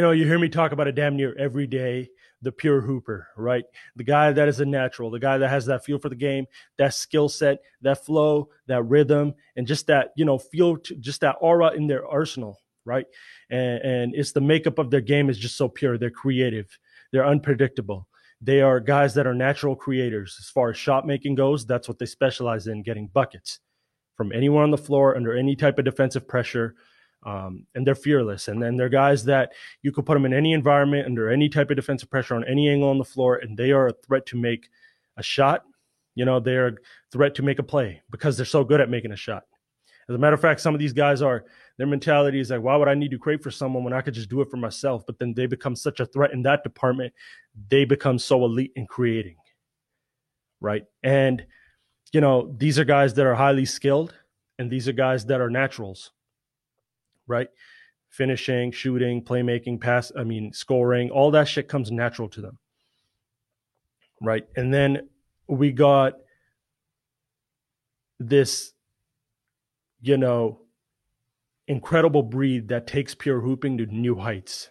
You know, you hear me talk about it damn near every day. The pure hooper, right? The guy that is a natural, the guy that has that feel for the game, that skill set, that flow, that rhythm, and just that, you know, feel, to, just that aura in their arsenal, right? And, and it's the makeup of their game is just so pure. They're creative, they're unpredictable. They are guys that are natural creators. As far as shot making goes, that's what they specialize in getting buckets from anywhere on the floor under any type of defensive pressure um, and they're fearless. And then they're guys that you could put them in any environment under any type of defensive pressure on any angle on the floor, and they are a threat to make a shot. You know, they're a threat to make a play because they're so good at making a shot. As a matter of fact, some of these guys are their mentality is like, why would I need to create for someone when I could just do it for myself? But then they become such a threat in that department, they become so elite in creating. Right. And, you know, these are guys that are highly skilled and these are guys that are naturals right? Finishing, shooting, playmaking, pass, I mean, scoring, all that shit comes natural to them. Right. And then we got this, you know, incredible breed that takes pure hooping to new heights.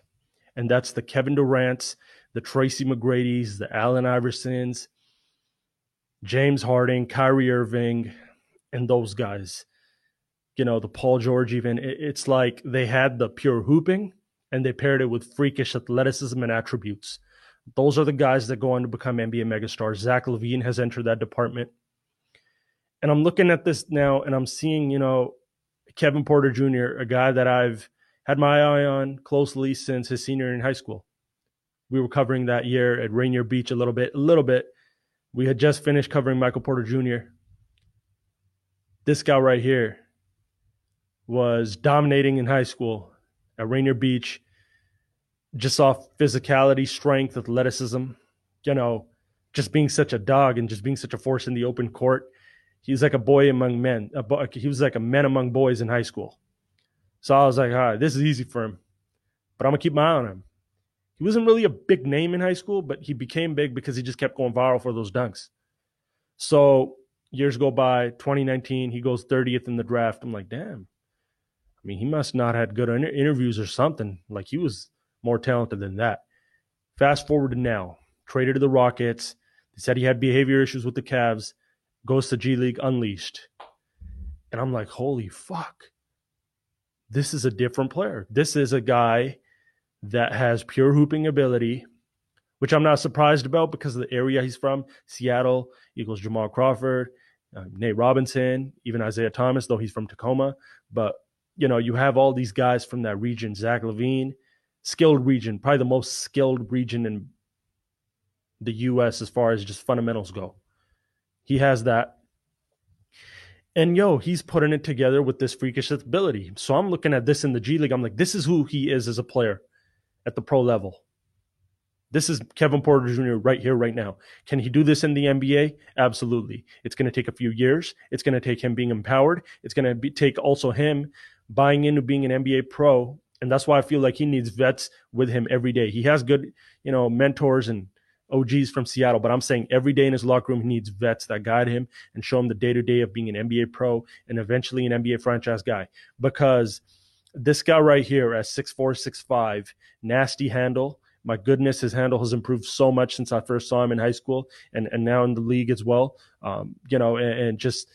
And that's the Kevin Durant's, the Tracy McGrady's, the Allen Iversons, James Harden, Kyrie Irving, and those guys you know, the Paul George even, it's like they had the pure hooping and they paired it with freakish athleticism and attributes. Those are the guys that go on to become NBA megastars. Zach LaVine has entered that department. And I'm looking at this now and I'm seeing, you know, Kevin Porter Jr., a guy that I've had my eye on closely since his senior in high school. We were covering that year at Rainier Beach a little bit, a little bit. We had just finished covering Michael Porter Jr. This guy right here, was dominating in high school at Rainier Beach, just off physicality, strength, athleticism, you know, just being such a dog and just being such a force in the open court. He's like a boy among men. he was like a man among boys in high school. So I was like, all right, this is easy for him, but I'm gonna keep my eye on him. He wasn't really a big name in high school, but he became big because he just kept going viral for those dunks. So years go by, 2019, he goes 30th in the draft. I'm like, damn, I mean, he must not had good inter- interviews or something. Like he was more talented than that. Fast forward to now, traded to the Rockets. They said he had behavior issues with the Cavs. Goes to G League Unleashed, and I'm like, holy fuck! This is a different player. This is a guy that has pure hooping ability, which I'm not surprised about because of the area he's from. Seattle equals Jamal Crawford, uh, Nate Robinson, even Isaiah Thomas, though he's from Tacoma. But you know, you have all these guys from that region, Zach LaVine, skilled region, probably the most skilled region in the US as far as just fundamentals go. He has that. And yo, he's putting it together with this freakish ability. So I'm looking at this in the G League. I'm like, this is who he is as a player at the pro level. This is Kevin Porter Jr. right here, right now. Can he do this in the NBA? Absolutely. It's going to take a few years. It's going to take him being empowered. It's going to take also him buying into being an NBA pro. And that's why I feel like he needs vets with him every day. He has good, you know, mentors and OGs from Seattle, but I'm saying every day in his locker room, he needs vets that guide him and show him the day to day of being an NBA pro and eventually an NBA franchise guy. Because this guy right here at 6'4, 6'5, nasty handle. My goodness, his handle has improved so much since I first saw him in high school and, and now in the league as well. Um, you know, and, and just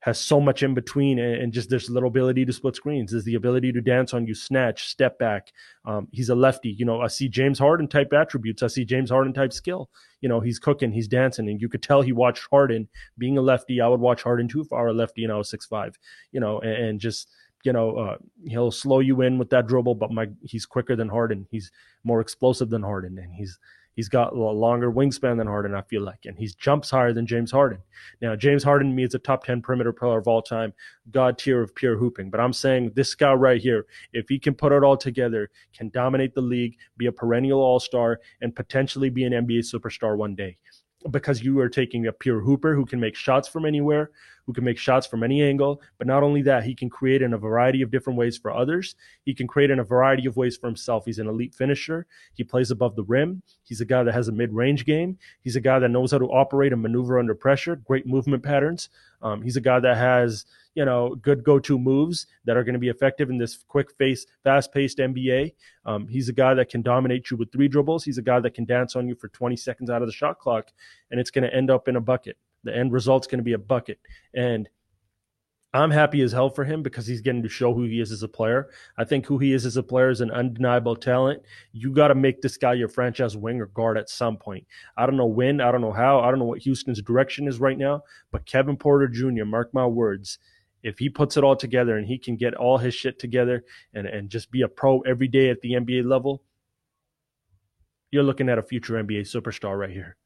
has so much in between and, just this little ability to split screens is the ability to dance on you snatch step back. Um, he's a lefty you know i see james harden type attributes. I see james harden type skill. You know he's cooking he's dancing and you could tell he watched harden. Being a lefty i would watch harden too if i were a lefty and i was six five you know and, and just you know uh, he'll slow you in with that dribble but my he's quicker than harden. He's more explosive than harden and he's He's got a longer wingspan than Harden, I feel like, and he jumps higher than James Harden. Now, James Harden to me is a top 10 perimeter player of all time, god tier of pure hooping. But I'm saying this guy right here, if he can put it all together, can dominate the league, be a perennial all star, and potentially be an NBA superstar one day. Because you are taking a pure hooper who can make shots from anywhere, who can make shots from any angle. But not only that, he can create in a variety of different ways for others. He can create in a variety of ways for himself. He's an elite finisher. He plays above the rim. He's a guy that has a mid range game. He's a guy that knows how to operate and maneuver under pressure, great movement patterns. Um, he's a guy that has you know, good go-to moves that are going to be effective in this quick face, fast-paced NBA. Um, he's a guy that can dominate you with three dribbles. He's a guy that can dance on you for 20 seconds out of the shot clock, and it's going to end up in a bucket. The end result's going to be a bucket. And I'm happy as hell for him because he's getting to show who he is as a player. I think who he is as a player is an undeniable talent. You got to make this guy your franchise wing or guard at some point. I don't know when, I don't know how, I don't know what Houston's direction is right now, but Kevin Porter Jr., mark my words, if he puts it all together and he can get all his shit together and, and just be a pro every day at the NBA level, you're looking at a future NBA superstar right here.